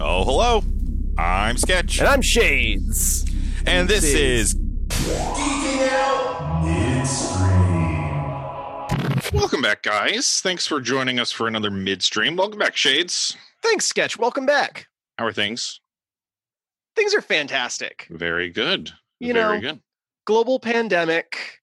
Oh, hello. I'm Sketch. And I'm Shades. And this is. Welcome back, guys. Thanks for joining us for another midstream. Welcome back, Shades. Thanks, Sketch. Welcome back. How are things? Things are fantastic. Very good. You Very know, good. Global pandemic.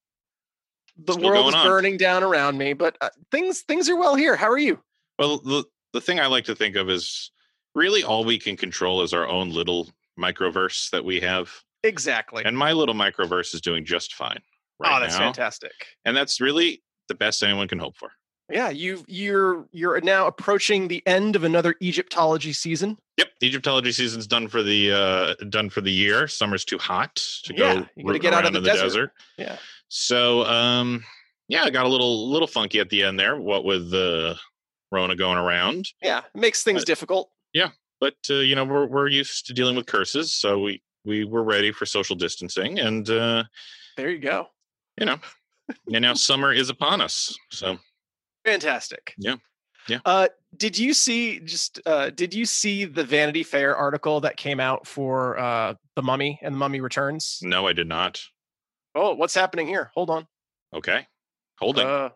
The Still world on. burning down around me, but uh, things things are well here. How are you? Well, the, the thing I like to think of is really all we can control is our own little microverse that we have. Exactly. And my little microverse is doing just fine right oh, that's now. fantastic. And that's really the best anyone can hope for. Yeah, you you're you're now approaching the end of another Egyptology season. Yep, Egyptology season's done for the uh done for the year. Summer's too hot to Yeah, go you gotta get out of around the in desert. Yeah. So um yeah, I got a little little funky at the end there, what with the Rona going around. Yeah, it makes things Uh, difficult. Yeah, but uh, you know, we're we're used to dealing with curses, so we we were ready for social distancing and uh There you go. you know, and now summer is upon us. So Fantastic. Yeah. Yeah. Uh, did you see just uh, did you see the Vanity Fair article that came out for uh, the Mummy and the Mummy Returns? no, I did not. Oh, what's happening here? Hold on. Okay. Holding Uh,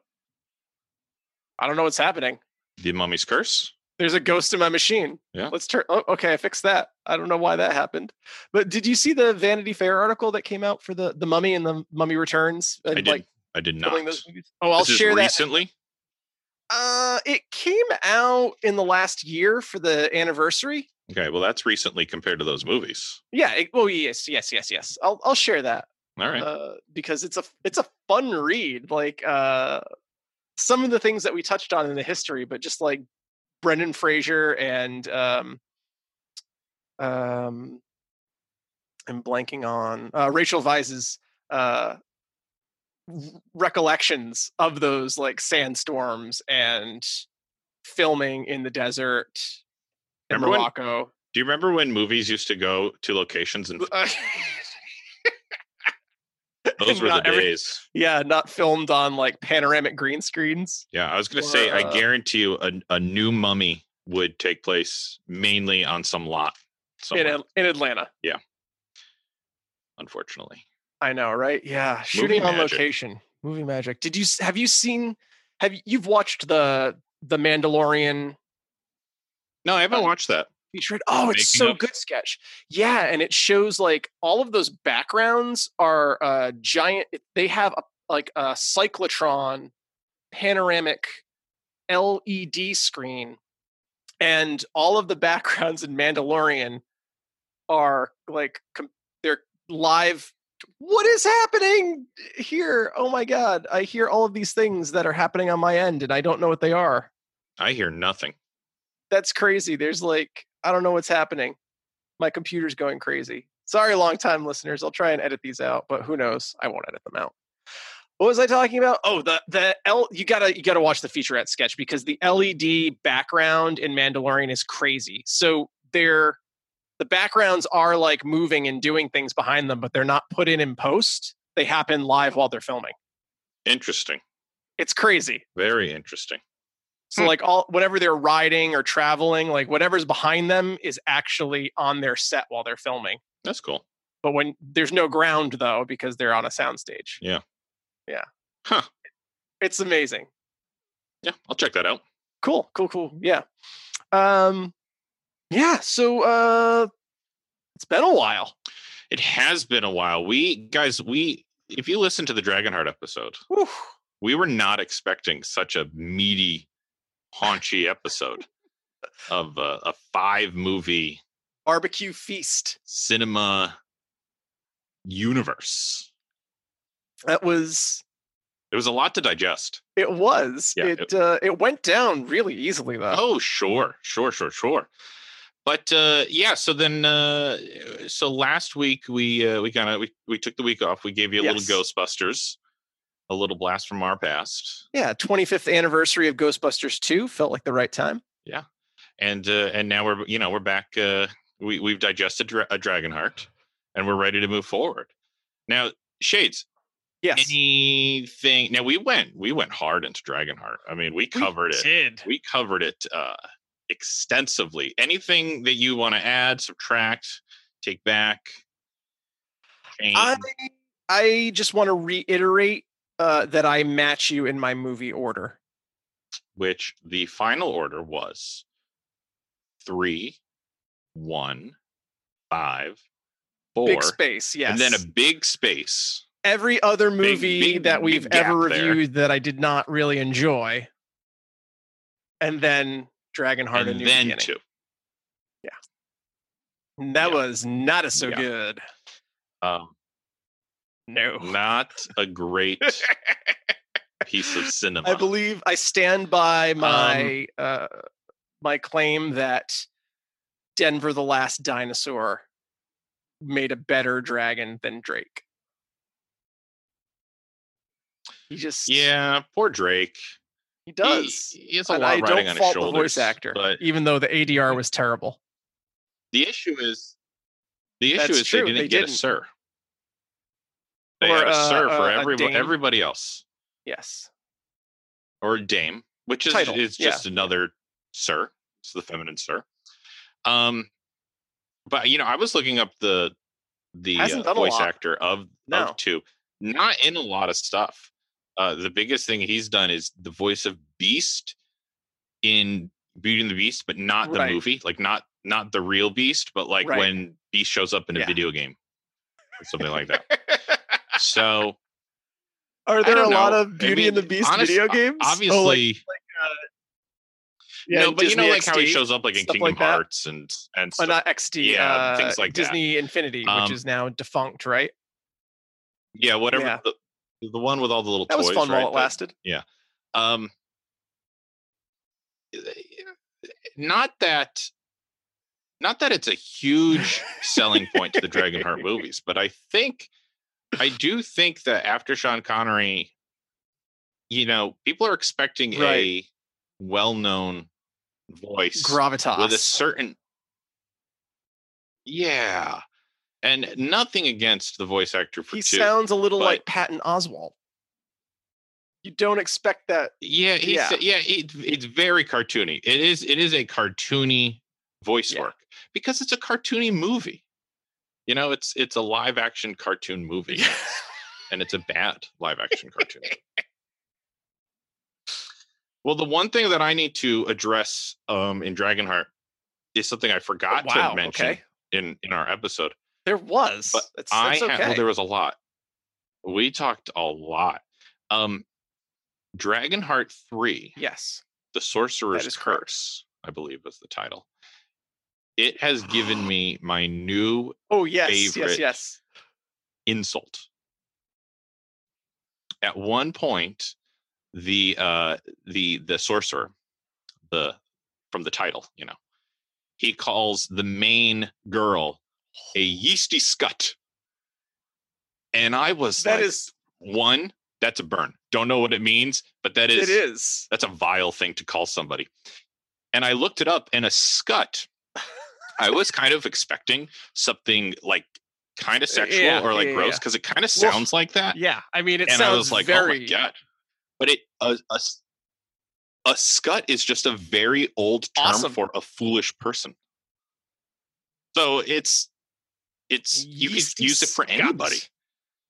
I don't know what's happening. the mummy's curse. There's a ghost in my machine. Yeah. Let's turn. Oh, okay, I fixed that. I don't know why that happened. But did you see the Vanity Fair article that came out for the the Mummy and the Mummy Returns? And I did like I did not. Oh, I'll This is share that. recently. Uh, it came out in the last year for the anniversary. Okay, well, that's recently compared to those movies. Yeah. It, oh, yes, yes, yes, yes. I'll I'll share that All right. uh, because it's a it's a fun read. Like uh, some of the things that we touched on in the history, but just like Brendan Fraser and um, um, I'm blanking on uh, Rachel Weisz's uh, recollections of those like sandstorms and filming in the desert in Remember when- Do you remember when movies used to go to locations and Uh, those were the every- days? Yeah, not filmed on like panoramic green screens. Yeah, I was going to say, I uh, guarantee you, a, a new mummy would take place mainly on some lot. In, Somewhere, in Atlanta. Yeah, unfortunately. I know, right? Yeah, shooting on magic. location. Movie magic. Did you have you seen have you, you've watched the the Mandalorian No, I haven't Uh, watched that. Featured? Oh, it's so of? good sketch. Yeah, and it shows like all of those backgrounds are uh giant they have a like a cyclotron panoramic LED screen and all of the backgrounds in Mandalorian are like com- they're live what is happening here oh my god i hear all of these things that are happening on my end and i don't know what they are I hear nothing. that's crazy there's like i don't know what's happening. My computer's going crazy. Sorry long time listeners i'll try and edit these out but who knows? I won't edit them out. What was i talking about? Oh the the l you gotta you gotta watch the featurette sketch because the led background in mandalorian is crazy. So they're the backgrounds are like moving and doing things behind them but they're not put in in post. They happen live while they're filming. Interesting. it's crazy. Very interesting. So Hmm. like all whatever they're riding or traveling, like whatever's behind them is actually on their set while they're filming. That's cool. But when there's no ground though, because they're on a soundstage. Yeah. Yeah. Huh. It's amazing. Yeah, I'll check that out. Cool, cool, cool. Yeah. Um yeah, so uh it's been a while. It has been a while. We guys, we if you listen to the Dragonheart episode, Whew. we were not expecting such a meaty, haunchy episode of a, a five movie Barbecue feast. cinema universe. That was It was a lot to digest. it was. Yeah, it uh it went down really easily though. Oh, sure, sure, sure, sure. But uh, yeah, so then, uh, so last week we uh, we kind of we, we took the week off. We gave you a Yes. little Ghostbusters, a little blast from our past, Yeah, 25th anniversary of Ghostbusters 2 felt like the right time. Yeah. And uh, and now we're you know we're back. Uh, we we've digested Dra- a Dragonheart, and we're ready to move forward. Now, Shades, Yes. anything now we went we went hard into dragonheart i mean we We covered it Did. we covered it uh extensively anything that you want to add subtract take back change I I just want to reiterate uh, that I match you in my movie order. which the final order was three one five four Big space, yes. and then a big space every other movie big- that we've ever there. reviewed that I did not really enjoy, and then Dragonheart: A and New then Beginning. two And That Yeah. was not a so Yeah. good. um No. not a great piece of cinema I believe I stand by my uh, my claim that Denver the Last Dinosaur made a better dragon than Drake. He just yeah poor drake he He- does. he, has a and lot I riding don't on his fault the voice actor, but even though the ADR was terrible. the issue is the issue That's is true, they didn't they get didn't. a sir they Or, had a uh, sir for uh, every, everybody else Yes. or a dame which is Title, is yeah. just another sir it's the feminine sir um but you know i was looking up the the uh, voice actor of No. of two not in a lot of stuff uh the biggest thing he's done is the voice of beast in beauty and the beast but not the Right. movie like not not the real beast but like Right. when beast shows up in a Yeah. video game or something like that so Are there a don't lot know. of I Beauty and the Beast honest- video games? obviously Oh, like, yeah, no but you know Disney like how he shows up like in kingdom like hearts and and stuff. Oh, not XD. Yeah, uh, things like that. Disney Infinity, Um, which is now defunct, right? yeah whatever yeah. The, the one with all the little That toys was fun right while it that- lasted. Yeah, um not that not that it's a huge selling point to the Dragon Heart movies but i think i do think that after sean connery you know people are expecting a well-known voice Gravitas. with a certain yeah and nothing against the voice actor for he two sounds a little but- like Patton Oswalt. You don't expect that. Yeah, he's, Yeah. yeah, it, it's very cartoony. It is it is a cartoony voice Yeah. work because it's a cartoony movie. You know, it's it's a live action cartoon movie, and it's a bad live action cartoon. well, the one thing that I need to address um, in Dragonheart is something I forgot wow. to mention Okay. in in our episode. There was. But That's, I that's had, okay. well, there was a lot. We talked a lot. Um, Dragonheart three yes. the sorcerer's is correct. curse i believe was the title it has given me my new Oh yes. Yes. Yes. insult at one point the uh the the sorcerer the from the title you know he calls the main girl a yeasty scut and i was That like is. one that's a burn don't know what it means but that is It is. that's a vile thing to call somebody. And I looked it up, and a scut. I was kind of expecting something like kind of sexual yeah, or like yeah, gross yeah. because it kind of Well, sounds like that. Yeah. I mean, it and sounds I was like, very. oh my god! But it a a scut is just a very old term Awesome. for a foolish person. So it's it's you could use it for anybody.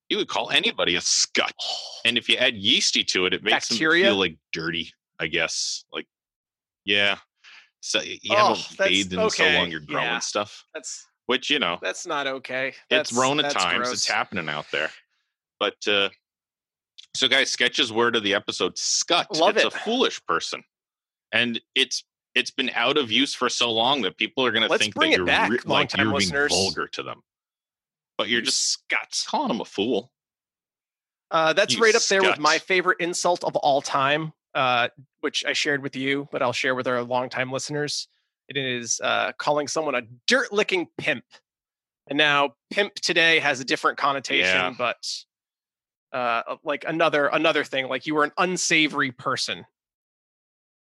You would call anybody a scut. Oh. And if you add yeasty to it, it makes Bacteria? them feel like dirty, I guess. Like, yeah. So you Oh, haven't bathed in so long you're growing yeah. stuff, That's which, you know, that's not okay. it's That's, Rona that's times. gross. It's happening out there. But, uh, so guys, Sketch's word of the episode, scut. Love it's it. a foolish person. And it's, it's been out of use for so long that people are going to think that you're back, re- like you're being listeners. vulgar to them. But you're You just scut. calling them a fool. Uh, that's You right up there with my favorite insult of all time, uh, which I shared with you, but I'll share with our longtime listeners. It is uh, calling someone a dirt licking pimp. And now, pimp today has a different connotation, Yeah. but uh, like another another thing, like you were an unsavory person.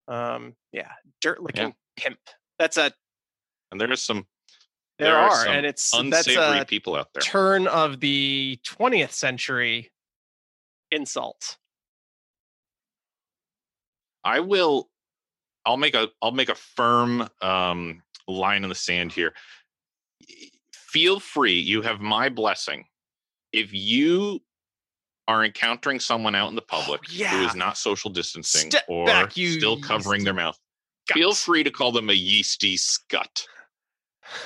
Um, yeah, dirt licking pimp. That's a And there's some there, There are are, and it's that's unsavory a people out there. turn of the 20th century insult. I will. I'll make a. I'll make a firm um, line in the sand here. Feel free. You have my blessing. If you are encountering someone out in the public who yeah. is not social distancing Step or back, you still covering their yeasty mouth, feel free to call them a yeasty scut.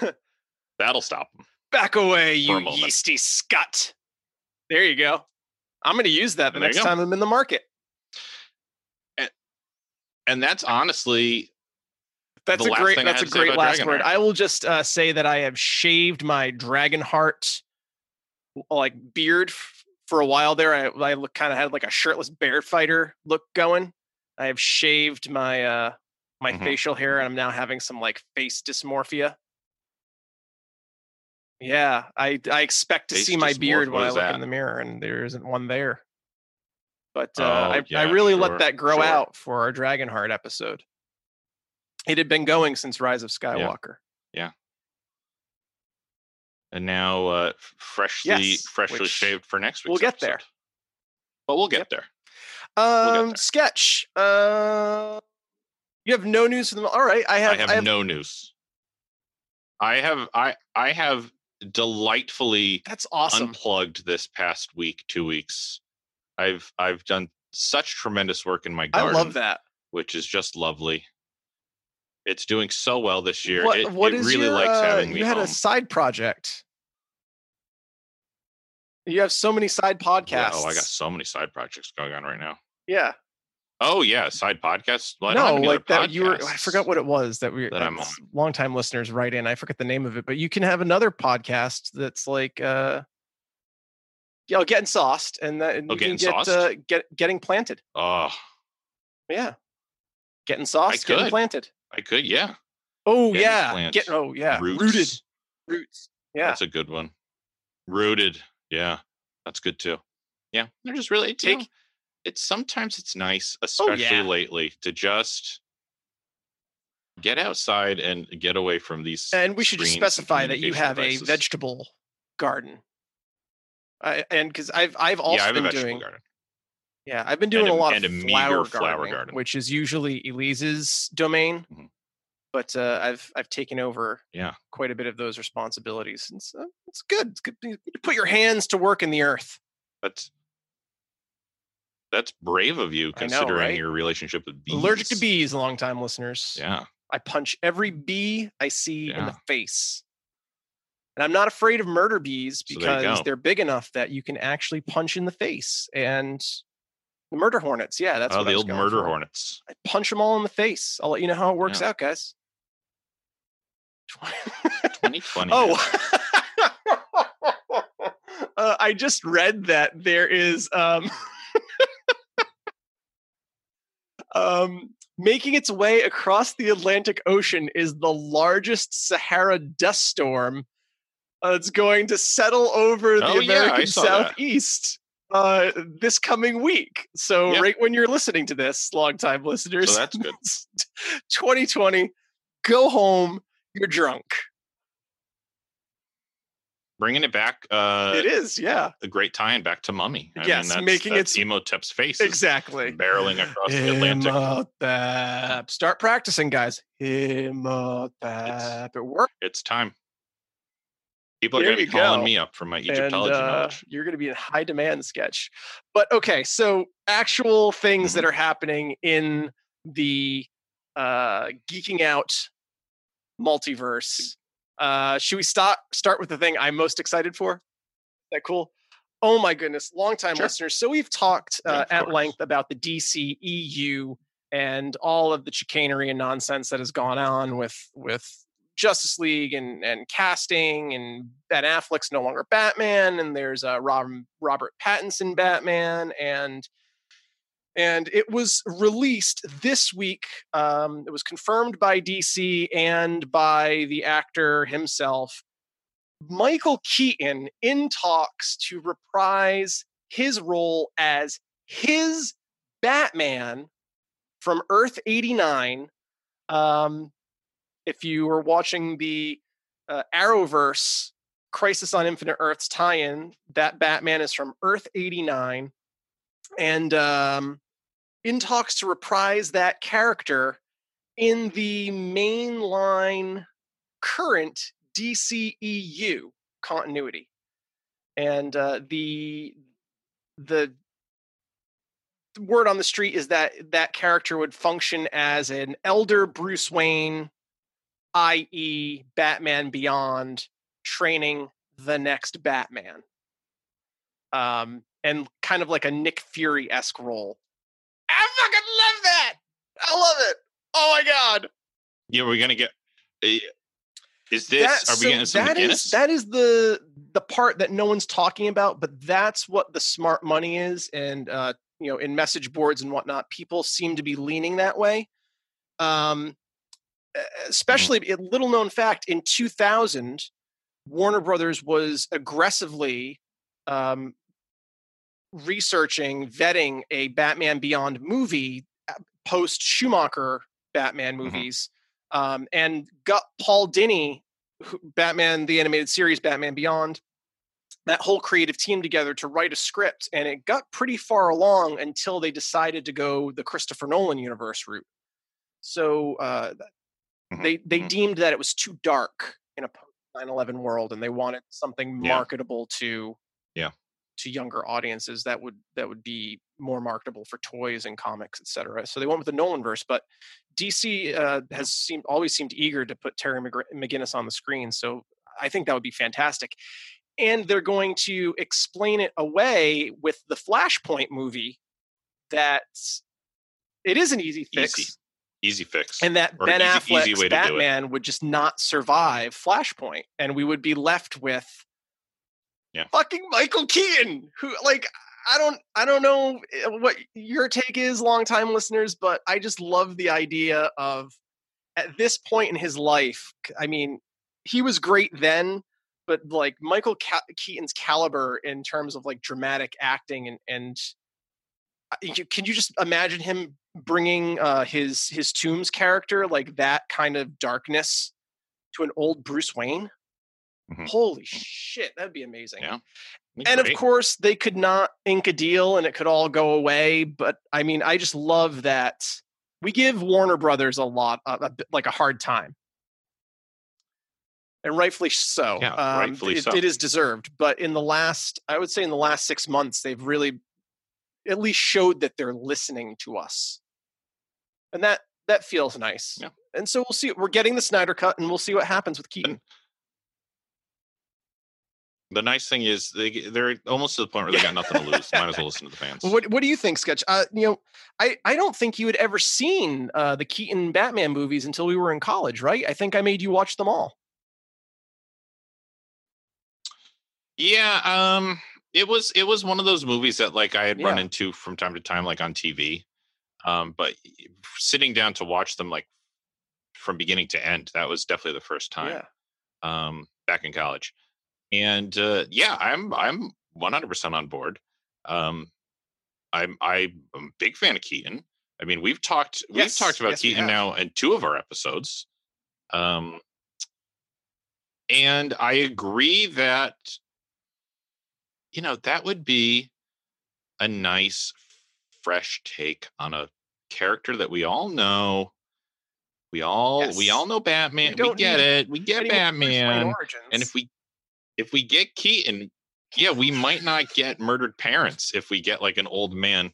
That'll stop them. Back away, you yeasty scut. There you go. I'm going to use that the There next time I'm in the market. And that's honestly That's a great that's a had to say great last word. I will just uh, say that I have shaved my dragon heart like beard f- for a while there. I, I look kind of had like a shirtless bear fighter look going. I have shaved my uh my Mhm. facial hair, and I'm now having some like face dysmorphia. Yeah, I I expect to Face see my beard when I look that? in the mirror, and there isn't one there. But uh, Oh, I, I really sure, let that grow sure. out for our Dragonheart episode. It had been going since Rise of Skywalker. Yeah. And now uh, freshly Yes, freshly shaved for next week. we'll get there. But we'll get Yep. there. Um, get there. sketch. Uh, you have no news for them. All right, I have. I have, no news. I have I I have delightfully That's awesome. unplugged this past week, two weeks. I've I've done such tremendous work in my I garden, love that. which is just lovely. It's doing so well this year. What, it what it really your, likes uh, having me You had home. a side project. You have so many side podcasts. Yeah, oh, I got so many side projects going on right now. Yeah. Oh yeah, side podcasts. Well, I no, like that. You were. I forgot what it was that we. that I'm that's Longtime listeners write in. I forget the name of it, but you can have another podcast that's like. uh yeah, getting sauced, and that Oh, you can Getting get uh, get getting planted. Oh, Yeah, getting sauced, getting planted. I could. Yeah, Oh Getting yeah, plant. get oh yeah, roots. rooted roots. Yeah, That's a good one. Rooted. Yeah, that's good too. Yeah, they're just really take. Take- it's sometimes it's nice, Oh, especially yeah. lately, to just get outside and get away from these. and we should just specify that you have a vegetable garden. I, and because I've I've also yeah, been doing garden. yeah I've been doing a- a lot of flower, flower garden. which is usually Elise's domain. Mhm. But uh, I've I've taken over Yeah. quite a bit of those responsibilities, and so it's good. It's good to put your hands to work in the earth. That's that's brave of you, I know, considering right? your relationship with bees. Allergic to bees, long time listeners. Yeah, I punch every bee I see in the face. And I'm not afraid of murder bees So because go. they're big enough that you can actually punch in the face. And the murder hornets, yeah, that's oh, what the old murder for. hornets. I punch them all in the face. I'll let you know how it works Yeah. out, guys. 2020. oh, uh, I just read that there is um, um, making its way across the Atlantic Ocean is the largest Sahara dust storm. Uh, it's going to settle over the Oh, American that. Southeast uh, this coming week. So, Yeah. right when you're listening to this, longtime listeners, So that's good. 2020, go home. You're drunk. Bringing it back. Uh, it is, yeah, a great tie-in back to Mummy. I Yes, mean, that's, making that's its- Emotep's face exactly. barreling across the Atlantic. Imhotep. Start practicing, guys. Imhotep. It worked. It's time. People are going to be calling go. me up for my And Egyptology uh, knowledge. you're going to be in high demand sketch. But okay, so actual things Mm-hmm. that are happening in the uh, geeking out multiverse. Uh, should we start start with the thing I'm most excited for? Is that cool? Oh my goodness, longtime Sure. listeners. So we've talked uh, of at course. length about the DC EU and all of the chicanery and nonsense that has gone on with with Justice League and and casting and Ben Affleck's no longer Batman and there's uh, Rob, Robert Pattinson Batman and and it was released this week. Um, it was confirmed by DC and by the actor himself. Michael Keaton in talks to reprise his role as his Batman from Earth 89. Um, if you were watching the uh, Arrowverse Crisis on Infinite Earths tie in, that Batman is from Earth 89. and um, in talks to reprise that character in the mainline current DCEU continuity. And uh, the the word on the street is that that character would function as an elder Bruce Wayne, i.e., Batman Beyond, training the next Batman. Um, and kind of like a Nick Fury esque role. I fucking love that. I love it. Oh my god. Yeah, we're gonna get. eh, Is this? That- are we so getting some that is, that is the the part that no one's talking about, but that's what the smart money is, and uh, you know, in message boards and whatnot, people seem to be leaning that way. Um, especially a little known fact in 2000, Warner Brothers was aggressively um, researching, vetting a Batman Beyond movie post Schumacher Batman Mhm. movies, um, and got Paul Dini, Batman the animated series, Batman Beyond, that whole creative team together to write a script, and it got pretty far along until they decided to go the Christopher Nolan universe route. So uh, Mhm, they they mhm. deemed that it was too dark in a post 9/11 world, and they wanted something Yeah. marketable to Yeah. to younger audiences that would that would be more marketable for toys and comics, etc. So they went with the Nolan verse, but DC uh, has seemed always seemed eager to put Terry McGinnis on the screen. So I think that would be fantastic. And they're going to explain it away with the Flashpoint movie that it is an easy fix Easy. Easy fix. and that Ben easy- Affleck's easy way to do it. Batman would just not survive Flashpoint, and we would be left with Yeah. fucking Michael Keaton, who like I don't I don't know eh, what your take is, longtime listeners, but I just love the idea of at this point in his life. I mean, he was great then, but like Michael Keaton's caliber in terms of like dramatic acting and and uh, you, can you just imagine him bringing uh, his his Toomes character like that kind of darkness to an old Bruce Wayne? Mhm. Holy shit, that'd be amazing. Yeah. And of course, they could not ink a deal and it could all go away. But I mean, I just love that we give Warner Brothers a lot, a, a like a hard time. And rightfully so. Yeah, Um, rightfully it- so. it is deserved. But in the last, I would say in the last six months, they've really at least showed that they're listening to us. And that that feels nice. Yeah. And so we'll see. We're getting the Snyder cut and we'll see what happens with Keaton. the nice thing is they they're almost to the point where they got nothing to lose. Might as well listen to the fans. What What do you think, Sketch? Uh, you know, I I don't think you had ever seen uh, the Keaton Batman movies until we were in college, right? I think I made you watch them all. Yeah, um it was it was one of those movies that like I had run into from time to time like on TV. Um but sitting down to watch them like from beginning to end, that was definitely the first time. Yeah. Um back in college. And uh yeah, I'm I'm 100% on board. Um I'm I'm a big fan of Keaton. I mean, we've talked we've talked about yes, Keaton now in two of our episodes. Um and I agree that you know that would be a nice fresh take on a character that we all know we all we all know batman we, don't get it we get Any more Bruce Wayne batman and if we if we get keaton yeah we might not get murdered parents if we get like an old man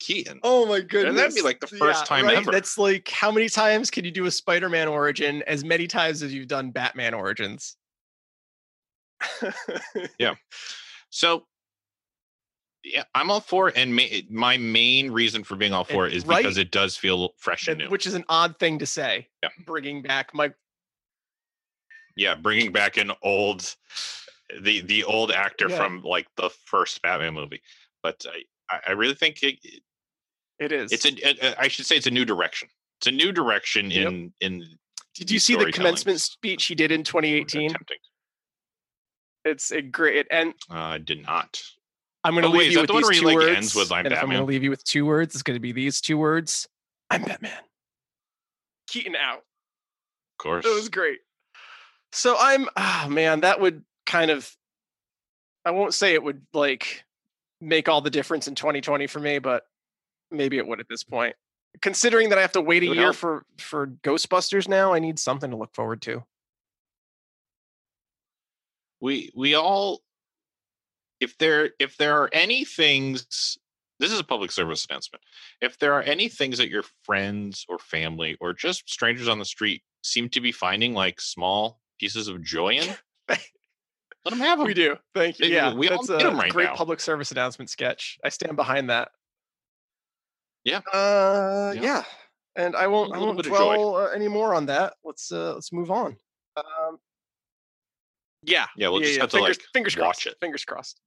keaton Oh my goodness. And that'd be, like, the first time right? ever. That's like how many times can you do a Spider-Man origin as many times as you've done Batman origins? Yeah. So yeah i'm all for it and ma- my main reason for being all for it is right? because it does feel fresh and And- new Which is an odd thing to say. Yeah. Bringing back my. yeah bringing back an old the the old actor Yeah. from like the first batman movie but i i really think it, it is. it's a a- i should say it's a new direction it's a new direction Yep. in in Did you see the commencement speech he did in 2018? attempting It's a great and uh, i did not I'm going to Oh, wait, leave is you with the these where he, two like, words. ends with, "I'm and if I'm going to leave you with two words, it's going to be these two words. I'm Batman. Keaton out. of course It was great. So I'm, ah, man, that would kind of, I won't say it would like make all the difference in 2020 for me, but maybe it would at this point. Considering that I have to wait a year help. for for Ghostbusters now, I need something to look forward to. We we all if there if there are any things this is a public service announcement. If there are any things that your friends or family or just strangers on the street seem to be finding like small pieces of joy in, let them have them. We do. Thank you. yeah, we that's all a them right great now. public service announcement sketch. I stand behind that. Yeah. Uh, yeah. yeah. And I won't. I won't dwell uh, any more on that. Let's uh, let's move on. Um, yeah. Yeah. We'll yeah, just yeah. have fingers, to like fingers watch crossed. it. Fingers crossed.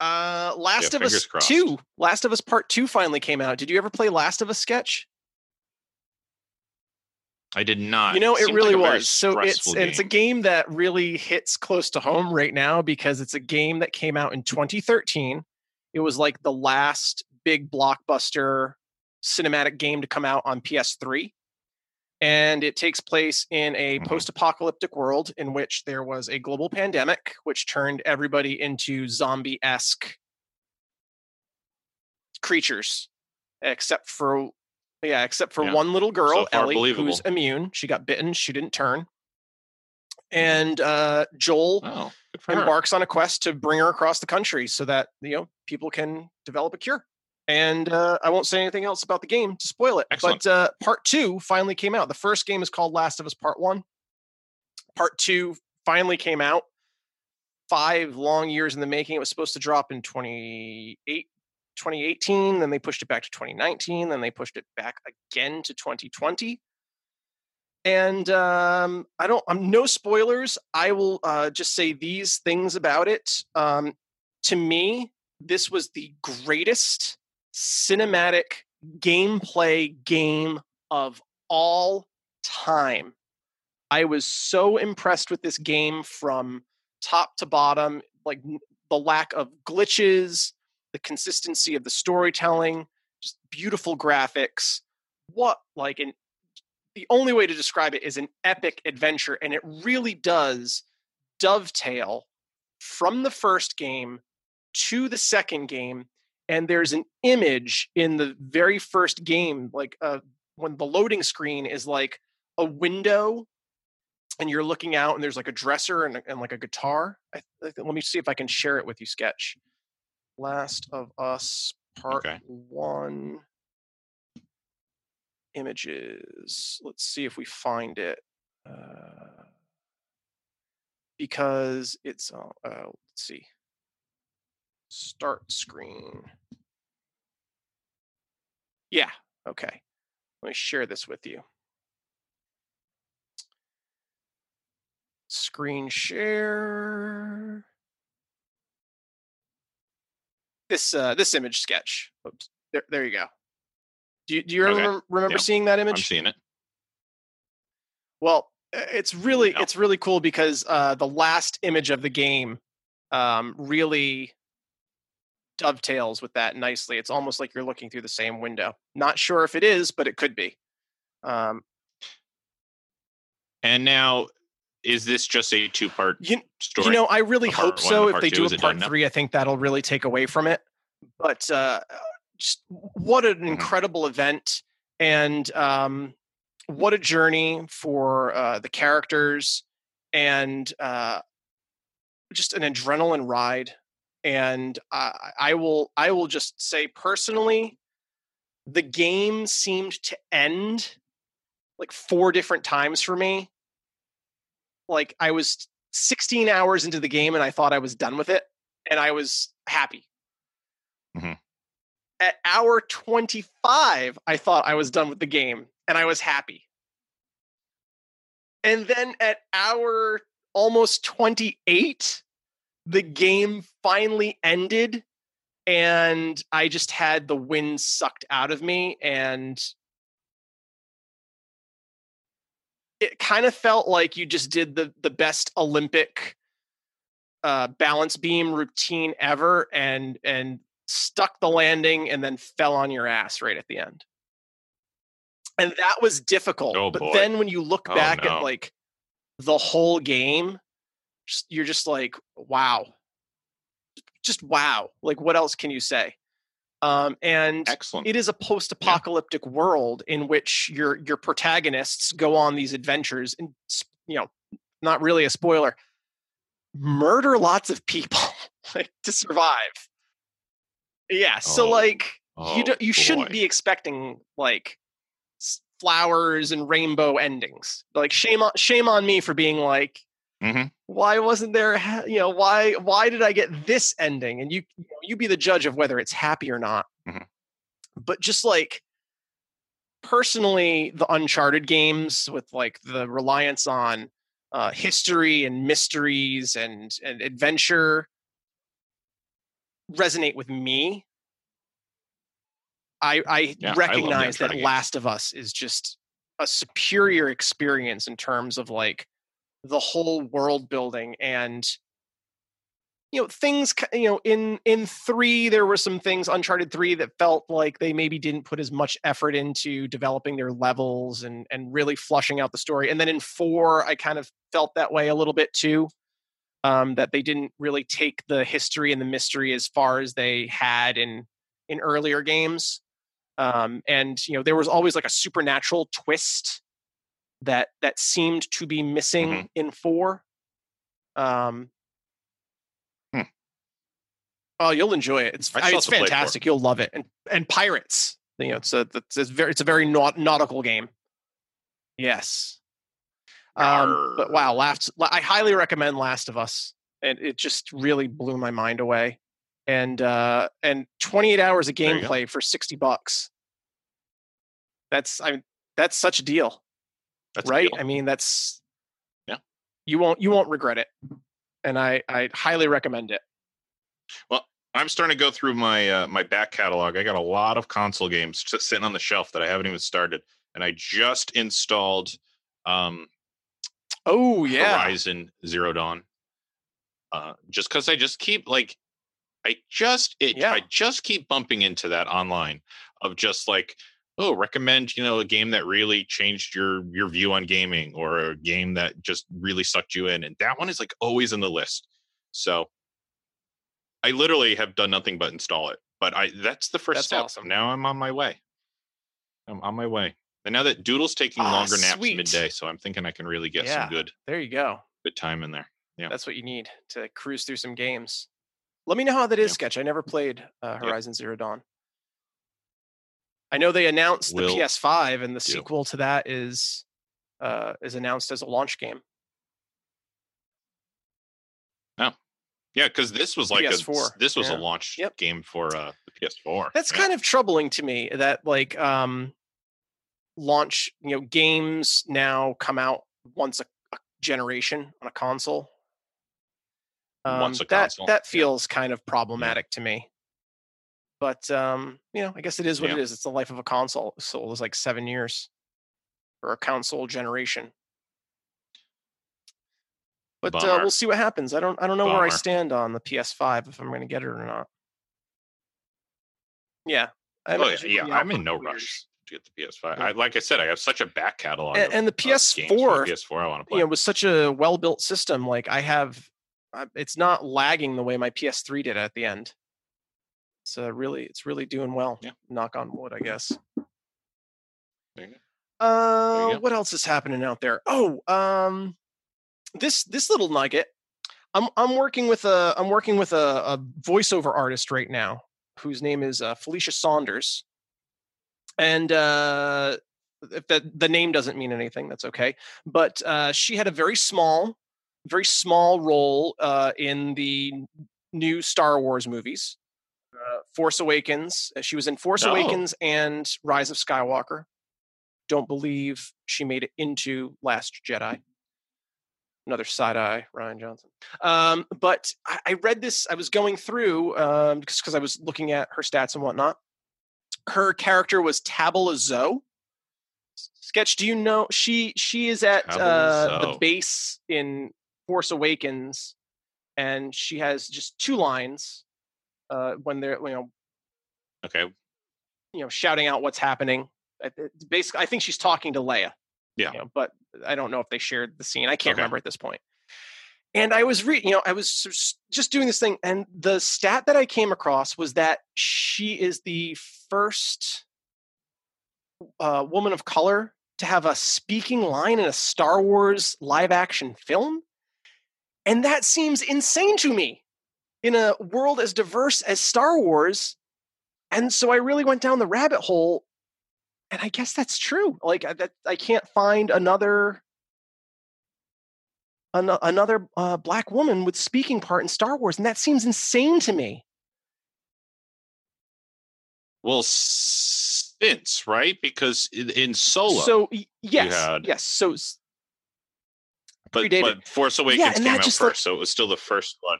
Uh, Last Yeah, of Us crossed. Two. Last of Us Part Two finally came out. Did you ever play Last of Us sketch? I did not. You know, it Seemed really like was. So it's stressful it's a game. game that really hits close to home right now because it's a game that came out in 2013. It was like the last big blockbuster cinematic game to come out on PS3. And it takes place in a Mhm. post-apocalyptic world in which there was a global pandemic which turned everybody into zombie-esque creatures except for yeah, except for Yeah. one little girl, So Ellie, who's immune. She got bitten, she didn't turn. And uh, Joel Oh, for her. embarks on a quest to bring her across the country so that you know people can develop a cure. And uh, I won't say anything else about the game to spoil it. Excellent. But uh, part two finally came out. The first game is called Last of Us Part One. Part two finally came out. Five long years in the making. It was supposed to drop in 28, 2018. Then they pushed it back to 2019. Then they pushed it back again to 2020 and um, I don't. I'm no spoilers. I will uh, just say these things about it. Um, to me, this was the greatest cinematic gameplay game of all time. I was so impressed with this game from top to bottom. Like the lack of glitches, the consistency of the storytelling, just beautiful graphics. What like an the only way to describe it is an epic adventure and it really does dovetail from the first game to the second game and there's an image in the very first game like uh, when the loading screen is like a window and you're looking out and there's like a dresser and, and like a guitar I, I, let me see if i can share it with you sketch last of us part Okay. one images. Let's see if we find it. Uh, because it's, uh, uh, let's see. Start screen. Yeah, okay. Let me share this with you. Screen share. This uh, this image sketch. Oops. There, there you go. Do you, do you Okay. remember, remember seeing that image? I'm seeing it. Well, it's really No. it's really cool because uh, the last image of the game um, really dovetails with that nicely. It's almost like you're looking through the same window. Not sure if it is, but it could be. Um, And now, is this just a two-part you, story? you know, I really hope so. If they two, do a part three, I think that'll really take away from it. But uh, just what an Mhm. incredible event, and um, what a journey for uh, the characters, and uh, just an adrenaline ride. And I, I will, I will just say personally, the game seemed to end like four different times for me. Like I was 16 hours into the game and I thought I was done with it, and I was happy. Mhm. At hour 25, I thought I was done with the game and I was happy. And then at hour almost 28, the game finally ended and I just had the wind sucked out of me and it kind of felt like you just did the the best Olympic uh, balance beam routine ever and and stuck the landing and then fell on your ass right at the end. And that was difficult. Oh, but boy. then when you look Oh, back no. at like the whole game, just- you're just like, wow. just wow. Like what else can you say? Um, and Excellent. it is a post-apocalyptic world in which your your protagonists go on these adventures and you know not really a spoiler murder lots of people like to survive yeah so Oh, like oh, you do, you shouldn't be expecting like flowers and rainbow endings like shame on shame on me for being like Mhm. why wasn't there you know why why did i get this ending and you you, be the judge of whether it's happy or not Mhm. but just like personally the uncharted games with like the reliance on uh, history and mysteries and and adventure resonate with me i i Yeah, I recognize that last of us is just a superior experience in terms of like the whole world building and you know things you know in in 3 there were some things uncharted 3 that felt like they maybe didn't put as much effort into developing their levels and and really flushing out the story and then in 4 I kind of felt that way a little bit too um that they didn't really take the history and the mystery as far as they had in in earlier games um and you know there was always like a supernatural twist that that seemed to be missing Mhm. in 4 um Hmm. Oh, you'll enjoy it. It's I still it's fantastic. You'll love it. And and pirates. You know, it's a it's, it's very it's a very naut- nautical game. Yes. Um, but wow, Last I highly recommend Last of Us, and it just really blew my mind away. And uh, and 28 hours of There you go. gameplay for 60 bucks. That's I mean, that's such a deal, That's right? I mean, that's Yeah. You won't you won't regret it, and I I highly recommend it. Well, I'm starting to go through my uh, my back catalog. I got a lot of console games just sitting on the shelf that I haven't even started, and I just installed um, Oh yeah, Horizon Zero Dawn. Uh, just because I just keep like, I just it Yeah. I just keep bumping into that online of just like, oh, recommend you know a game that really changed your your view on gaming or a game that just really sucked you in, and that one is like always in the list. So I literally have done nothing but install it. But I that's the first That's step. awesome. Now I'm on my way. I'm on my way. And now that Doodle's taking Ah, longer naps sweet. midday, so I'm thinking I can really get Yeah. some good there you go. good time in there. Yeah. That's what you need to cruise through some games. Let me know how that is, Yeah. Sketch. I never played uh. Horizon Zero Dawn. I know they announced the PS5, and the do. sequel to that is uh, is announced as a launch game. Yeah, because this was like PS4, this was yeah. a launch Yep. game for uh, the PS4. That's Yeah. kind of troubling to me that like um, launch you know games now come out once a, a generation on a console. Um, Once a that console, that yeah. feels kind of problematic to me. But um, you know, I guess it is what it Yeah. is. It's the life of a console. So it was like seven years for a console generation. But uh, we'll see what happens. I don't I don't know where I stand on the PS5 if I'm going to get it or not. Yeah. I Oh yeah, yeah. it'll be out I'm in no couple rush to get the PS5. Yeah. I like I said, I have such a back catalog. And, of, and the of games for PS4, the PS4 I want to play. you know, was such a well built system. Like I have, uh, it's not lagging the way my PS3 did at the end. It's uh, really, it's really doing well. Yeah. Knock on wood, I guess. There you go. Uh, what else is happening out there? Oh, um, this this little nugget. I'm I'm working with a I'm working with a, a voiceover artist right now whose name is uh, Felicia Saunders, and uh, if that the name doesn't mean anything, that's okay. But uh, she had a very small, very small role uh, in the new Star Wars movies, uh, Force Awakens. Uh, She was in Force Oh. Awakens and Rise of Skywalker. Don't believe she made it into Last Jedi. Another side eye, Rian Johnson. Um, but I, I read this. I was going through um, because I was looking at her stats and whatnot. Her character was Tabala Zo. Sketch, do you know she she is at uh, the base in Force Awakens, and she has just two lines uh, when they're you know Okay. you know shouting out what's happening. It's Basically, I think she's talking to Leia. Yeah. you know, but I don't know if they shared the scene. I can't Okay. remember at this point. and I was re- you know I was just doing this thing, and the stat that I came across was that she is the first uh, woman of color to have a speaking line in a Star Wars live action film, and that seems insane to me in a world as diverse as Star Wars. And so I really went down the rabbit hole, and I guess that's true. Like I, that, I can't find another an- another uh, black woman with speaking part in Star Wars, and that seems insane to me. Well, since right because in, in Solo, So yes, had- yes. So but, predated. but Force Awakens and came out just first, look- so it was still the first one.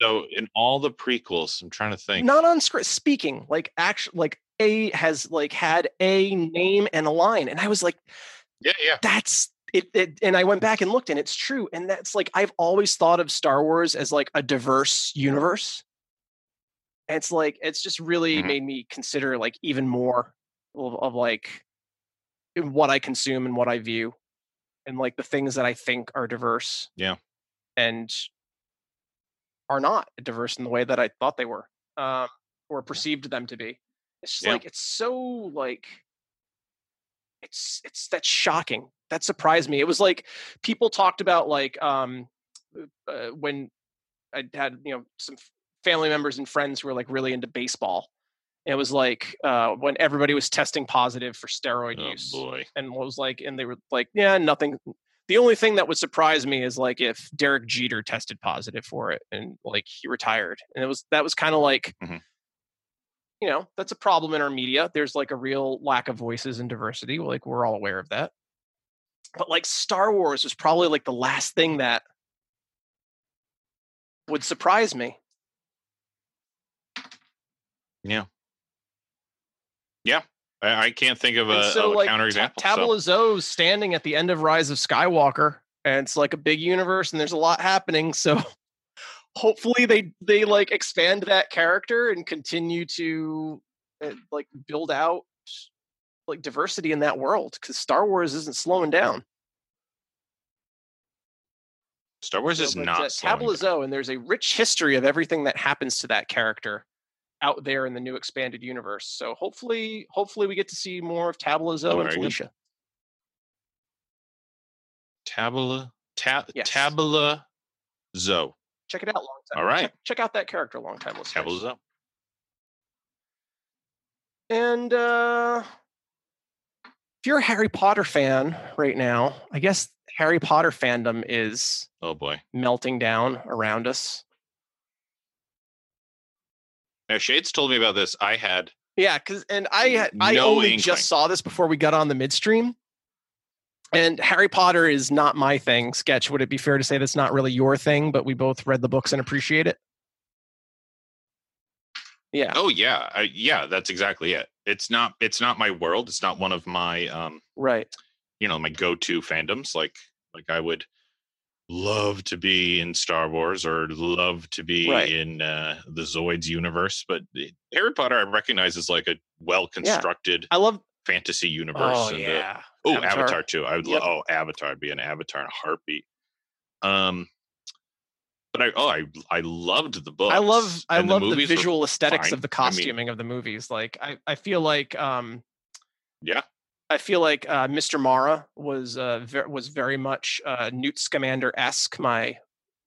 So in all the prequels, I'm trying to think. not on script speaking, like actually, like a has like had a name and a line, and I was like, yeah, yeah. that's it, it and i went back and looked and it's true and that's like i've always thought of star wars as like a diverse universe and it's like it's just really Mhm. made me consider like even more of, of like what i consume and what i view and like the things that i think are diverse Yeah. and are not diverse in the way that i thought they were um or perceived them to be. It's just Yeah. like it's so like it's it's that's shocking. That surprised me. It was like people talked about like um uh, when i had you know some family members and friends who were like really into baseball. And it was like uh when everybody was testing positive for steroid Oh use boy. and was like and they were like yeah nothing the only thing that would surprise me is like if Derek Jeter tested positive for it and like he retired and it was that was kind of like Mhm. you know that's a problem in our media. There's like a real lack of voices and diversity like we're all aware of that. But like Star Wars was probably like the last thing that would surprise me I, I can't think of And a, so a like counterexample. Ta- so- Tabala Zo's standing at the end of Rise of Skywalker, and it's like a big universe, and there's a lot happening. So hopefully they they like expand that character and continue to uh, like build out like diversity in that world because Star Wars isn't slowing down. Star Wars So, is not uh, Zo, and there's a rich history of everything that happens to that character out there in the new expanded universe. So hopefully, hopefully we get to see more of Tabala Zo and. Felicia. Tabala ta- Yes. Tabala Zo. Check it out, long time. All right. Check, check out that character, long time listeners. Tabala. And uh, if you're a Harry Potter fan right now, I guess Harry Potter fandom is Oh boy. melting down around us. Now Shades told me about this. I had Yeah, because and I had, I only inkling. just saw this before we got on the midstream. And Harry Potter is not my thing. Sketch, would it be fair to say that's not really your thing, but we both read the books and appreciate it? Yeah. Oh yeah, I, yeah. That's exactly it. It's not. It's not my world. It's not one of my, um, Right. you know, my go-to fandoms. Like, like I would love to be in Star Wars or love to be Right. in uh, the Zoids universe. But Harry Potter, I recognize as like a well-constructed I love fantasy universe. Oh yeah. Oh, Avatar. Avatar, too. I would. Yep. Lo- oh, Avatar would be an Avatar in a heartbeat. Um, but I oh I I loved the book. I love I love the, were visual aesthetics fine. of the I mean- costuming of the movies. Like I, I feel like um Yeah, I feel like uh, Mr. Mara was uh, ver- was very much uh, Newt Scamander esque. My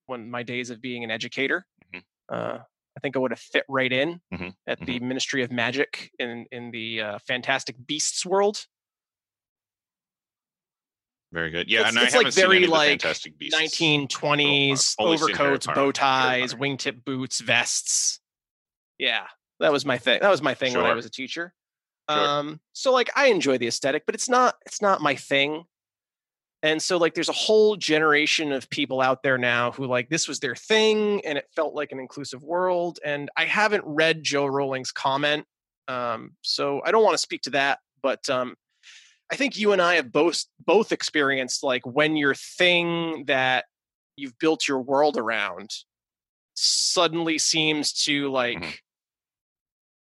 when my days of being an educator, Mhm. uh, I think I would have fit right in Mhm, at the Ministry of Magic in in the uh, Fantastic Beasts world. very good. Yeah, It's- and I like, haven't seen very, the like, Fantastic Beasts. 1920s Oh, I've only seen Harry overcoats, bow ties, wingtip boots, vests. Yeah, that was my thing. That was my thing when I was a teacher. Sure. Um, so like I enjoy the aesthetic, but it's not it's not my thing. And so like there's a whole generation of people out there now who like this was their thing and it felt like an inclusive world. And I haven't read Jo Rowling's comment. Um, so I don't want to speak to that, but um I think you and I have both both experienced like when your thing that you've built your world around suddenly seems to like Mhm.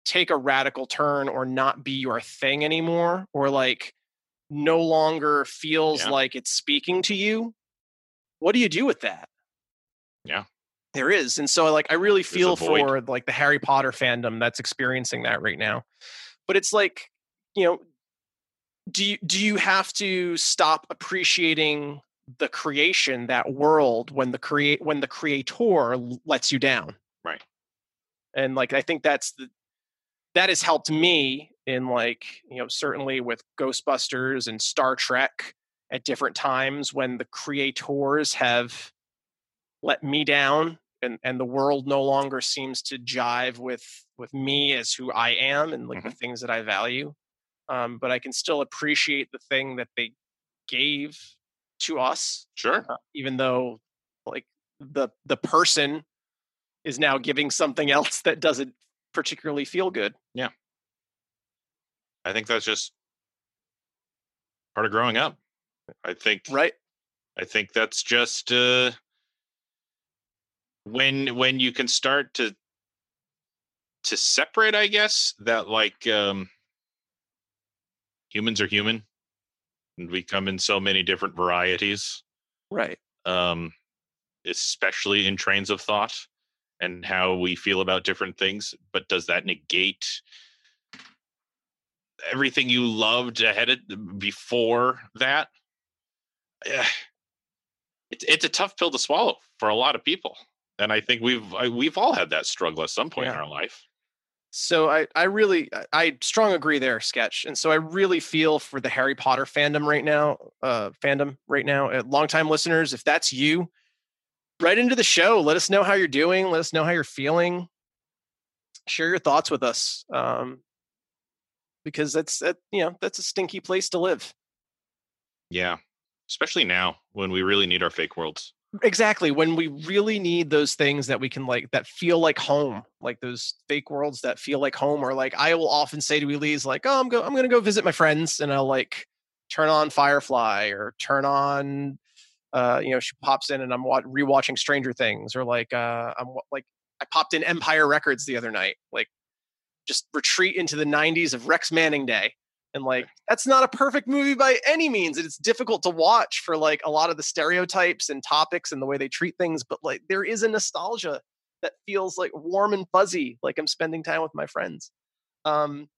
Take a radical turn or not be your thing anymore or like no longer feels Yeah. like it's speaking to you what do you do with that Yeah. There is. And so like I really feel for like the Harry Potter fandom that's experiencing that right now. But it's like, you know, do you do you have to stop appreciating the creation, that world when the create when the creator lets you down? Right. And like I think that's the that has helped me in like, you know, certainly with Ghostbusters and Star Trek at different times when the creators have let me down and and the world no longer seems to jive with with me as who I am and like the things that I value. Um, but I can still appreciate the thing that they gave to us, Sure. uh, even though like the the person is now giving something else that doesn't particularly feel good. Yeah. I think that's just part of growing up. I think Right? I think that's just uh when when you can start to to separate, I guess, that like um humans are human and we come in so many different varieties. Right. Um especially in trains of thought and how we feel about different things. But does that negate everything you loved ahead of before that? Yeah. It's it's a tough pill to swallow for a lot of people, and I think we've I, we've all had that struggle at some point in our life. So I, I really, I- I strong agree there, sketch, and so I really feel for the Harry Potter fandom right now, uh, fandom right now. Uh, longtime listeners, if that's you, right into the show. Let us know how you're doing. Let us know how you're feeling. Share your thoughts with us, um, because that's that you know that's a stinky place to live. Yeah, especially now when we really need our fake worlds. Exactly when we really need those things that we can like that feel like home, like those fake worlds that feel like home. Or like I will often say to Elise, like, "Oh, I'm go, I'm gonna go visit my friends," and I'll like turn on Firefly or turn on, uh, you know, she pops in and I'm wa- rewatching Stranger Things, or like uh, I'm like I popped in Empire Records the other night, like just retreat into the 90s of Rex Manning Day. And like that's not a perfect movie by any means. and It's difficult to watch for like a lot of the stereotypes and topics and the way they treat things, but like there is a nostalgia that feels like warm and fuzzy, like I'm spending time with my friends. Um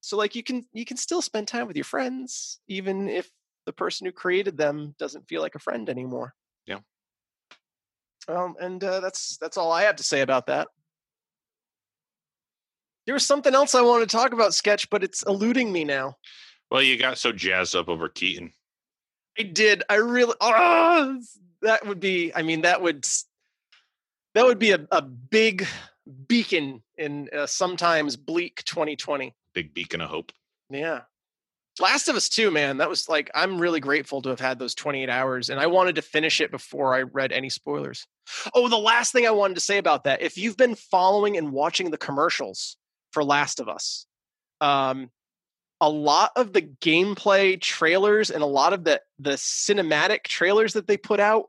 so like you can you can still spend time with your friends even if the person who created them doesn't feel like a friend anymore. Yeah. Um and uh, that's that's all I have to say about that. There was something else I wanted to talk about, sketch, but it's eluding me now. Well, you got so jazzed up over Keaton. I did. I really. Oh, that would be. I mean, that would. That would be a, a big beacon in uh, sometimes bleak 2020. Big beacon of hope. Yeah. Last of Us 2, man. That was like, I'm really grateful to have had those 28 hours, and I wanted to finish it before I read any spoilers. Oh, the last thing I wanted to say about that if you've been following and watching the commercials for Last of Us, um, a lot of the gameplay trailers and a lot of the, the cinematic trailers that they put out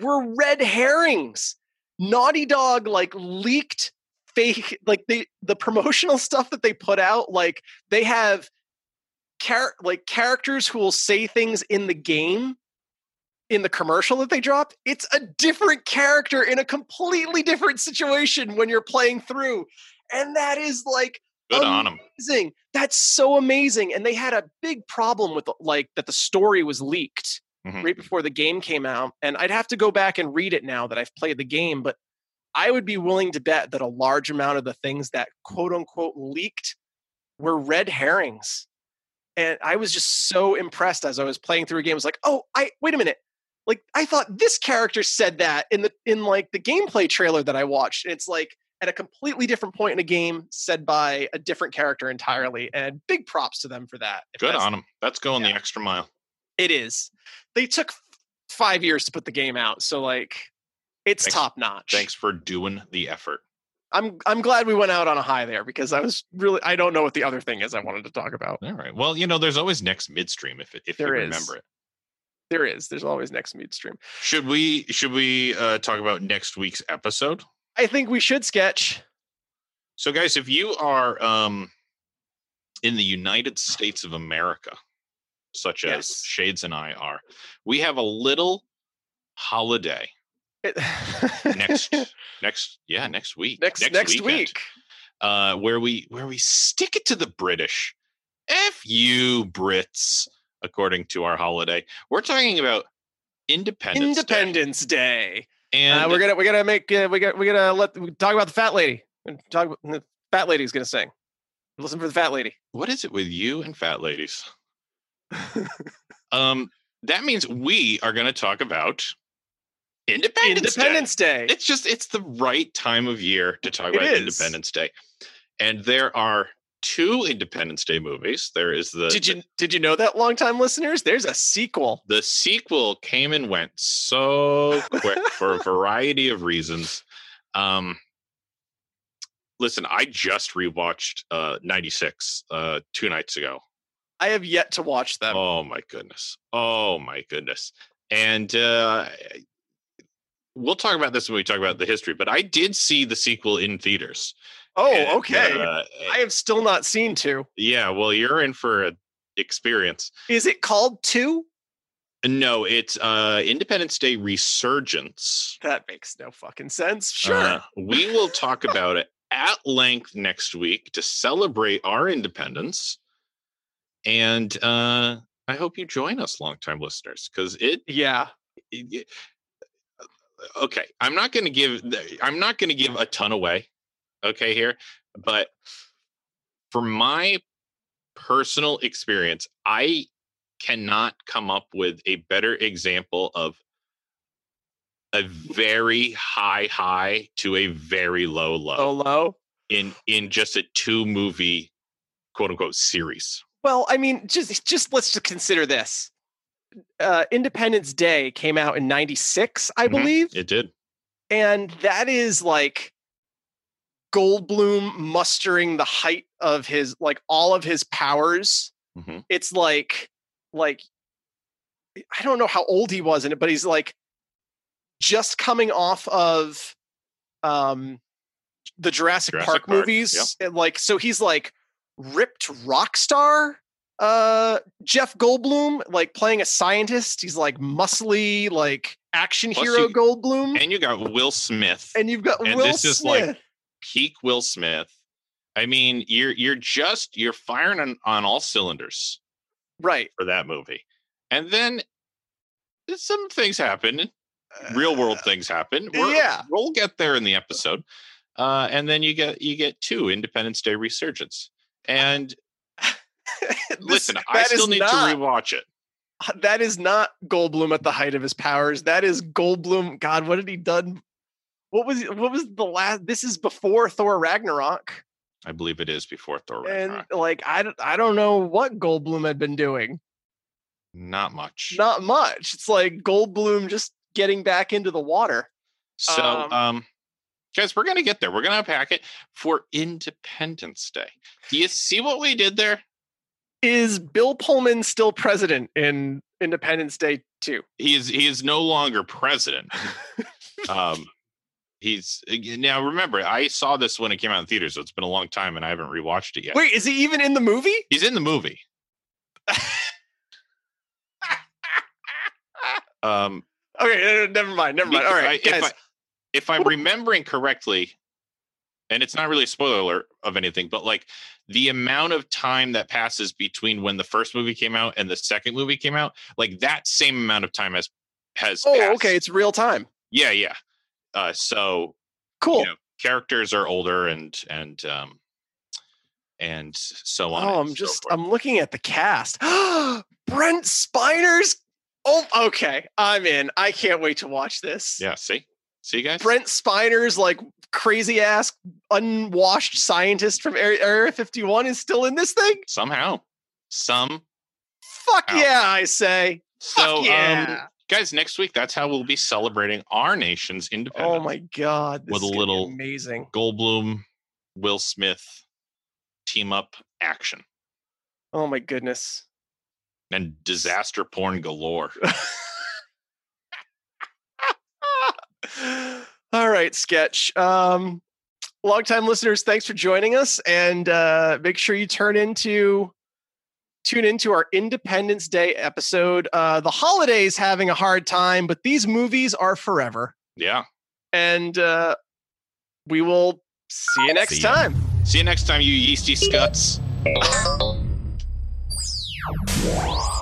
were red herrings. Naughty Dog like leaked fake like they the promotional stuff that they put out like they have char- like characters who will say things in the game in the commercial that they drop it's a different character in a completely different situation when you're playing through and that is like Good amazing. That's so amazing and they had a big problem with like that the story was leaked Mhm. right before the game came out and i'd have to go back and read it now that i've played the game but i would be willing to bet that a large amount of the things that quote unquote leaked were red herrings and i was just so impressed as i was playing through a game I was like oh i wait a minute like i thought this character said that in the in like the gameplay trailer that i watched and it's like at a completely different point in a game said by a different character entirely and big props to them for that Good on them. That's going the extra mile. it is. They took five years to put the game out, so like it's Thanks- top notch. Thanks for doing the effort. I'm I'm glad we went out on a high there because I was really I don't know what the other thing is I wanted to talk about. All right. Well, you know, there's always next midstream if if There you is. remember it. There is. There's always next midstream. Should we should we uh, talk about next week's episode? I think we should sketch. So, guys, if you are um, in the United States of America, such as Yes. Shades and I are, we have a little holiday next next yeah next week next next weekend, week. uh where we where we stick it to the british f you brits according to our holiday we're talking about independence Day. Independence Day. and Uh, we're gonna we're gonna make uh, we got we're gonna let we talk about the fat lady. We're Talk about, the fat lady's gonna sing. Listen for the fat lady. what is it with you and fat ladies um that means we are going to talk about independence, Day. Independence Day. it's just it's the right time of year to talk It about is. independence day and there are two independence day movies there is the Did you did you know that longtime listeners? There's a sequel. the sequel came and went so quick for a variety of reasons um listen i just rewatched uh 96 uh two nights ago I have yet to watch them. oh my goodness oh my goodness and uh we'll talk about this when we talk about the history but i did see the sequel in theaters Oh, And, okay. uh, I have still not seen two. yeah well you're in for a experience Is it called two? no it's uh independence day resurgence That makes no fucking sense. Sure. Uh, we will talk about it at length next week to celebrate our independence. And uh, I hope you join us, longtime listeners, because it, yeah. it- Okay, I'm not going to give. I'm not going to give a ton away. Okay, here, but for my personal experience, I cannot come up with a better example of a very high high to a very low low Oh, low. in in just a two movie quote unquote series. Well, I mean, just just let's just consider this. Uh, Independence Day came out in '96, I Mhm. believe, It did. and that is like Goldblum mustering the height of his like all of his powers. Mhm. It's like like I don't know how old he was in it, but he's like just coming off of um the Jurassic, Jurassic Park, Park, movies. yep. And like so he's like ripped rock star uh Jeff Goldblum, like playing a scientist. He's like muscly, like action Plus hero you- Goldblum. And you got Will Smith, And you've got and Will this is like- peak Will Smith. I mean, you're you're just you're firing on, on all cylinders right. for that movie. And then some things happen, real world things happen. We're- Uh, yeah. We'll get there in the episode. Uh, and then you get you get two Independence Day resurgence. And This- listen, I still need not, to rewatch it. That is not Goldblum at the height of his powers. That is Goldblum. God, what had he done? What was what was the last? This is before Thor Ragnarok, I believe it is before Thor and Ragnarok. like I don't I don't know what Goldblum had been doing. Not much. Not much. It's like Goldblum just getting back into the water. So, Um, um, guys, we're gonna get there. We're gonna unpack it for Independence Day. Do you see what we did there? Is Bill Pullman still president in Independence Day 2? He is he is no longer president. um, he's now remember I saw this when it came out in theaters, so it's been a long time, and I haven't rewatched it yet. Wait, is he even in the movie? He's in the movie. um, Okay, uh, never mind. Never mind. All right. I- if, guys. I, if I'm remembering correctly, and it's not really a spoiler alert of anything, but like the amount of time that passes between when the first movie came out and the second movie came out, like that same amount of time has has. oh, passed. okay, it's real time. Yeah, yeah. Uh, so Cool. you know, characters are older and and um and so on. Oh, I'm just. I'm looking at the cast. Brent Spiner's. Oh, okay. I'm in. I can't wait to watch this. yeah. See, see, guys. Brent Spiner's like crazy ass unwashed scientist from Area, Area 51 is still in this thing. Somehow, some. Fuck yeah, I say. So, Fuck yeah. um, guys, next week that's how we'll be celebrating our nation's independence. oh my god. This with a little- amazing. Goldblum, Will Smith team up action Oh my goodness. and disaster porn galore. All right, sketch. Um, longtime listeners, thanks for joining us, and uh, make sure you turn into tune into our Independence Day episode. Uh, the holidays having a hard time, but these movies are forever. Yeah. And uh, we will see you next See ya. time. See you next time, you yeasty scuts.